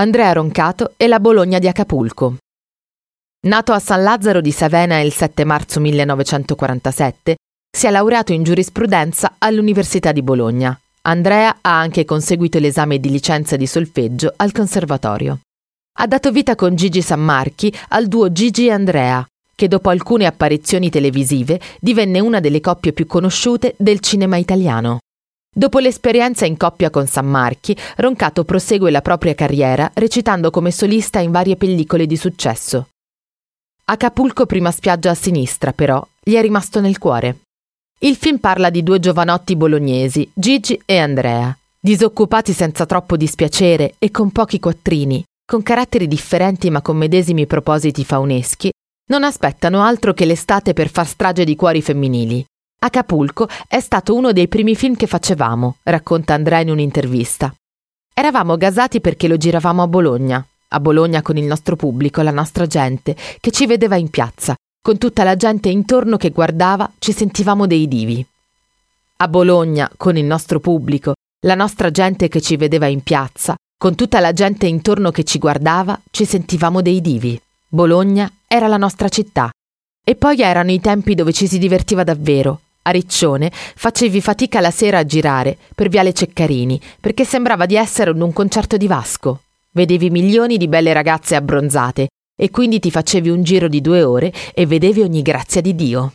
Andrea Roncato e la Bologna di Acapulco. Nato a San Lazzaro di Savena il 7 marzo 1947, si è laureato in giurisprudenza all'Università di Bologna. Andrea ha anche conseguito l'esame di licenza di solfeggio al Conservatorio. Ha dato vita con Gigi Sammarchi al duo Gigi e Andrea, che dopo alcune apparizioni televisive divenne una delle coppie più conosciute del cinema italiano. Dopo l'esperienza in coppia con San Marchi, Roncato prosegue la propria carriera recitando come solista in varie pellicole di successo. Acapulco prima spiaggia a sinistra, però, gli è rimasto nel cuore. Il film parla di due giovanotti bolognesi, Gigi e Andrea, disoccupati senza troppo dispiacere e con pochi quattrini, con caratteri differenti ma con medesimi propositi fauneschi, non aspettano altro che l'estate per far strage di cuori femminili. Acapulco è stato uno dei primi film che facevamo, racconta Andrea in un'intervista. Eravamo gasati perché lo giravamo a Bologna, a Bologna con il nostro pubblico, la nostra gente, che ci vedeva in piazza, con tutta la gente intorno che guardava, ci sentivamo dei divi. A Bologna, con il nostro pubblico, la nostra gente che ci vedeva in piazza, con tutta la gente intorno che ci guardava, ci sentivamo dei divi. Bologna era la nostra città. E poi erano i tempi dove ci si divertiva davvero, a Riccione facevi fatica la sera a girare per Viale Ceccarini perché sembrava di essere in un concerto di Vasco. Vedevi milioni di belle ragazze abbronzate e quindi ti facevi un giro di due ore e vedevi ogni grazia di Dio.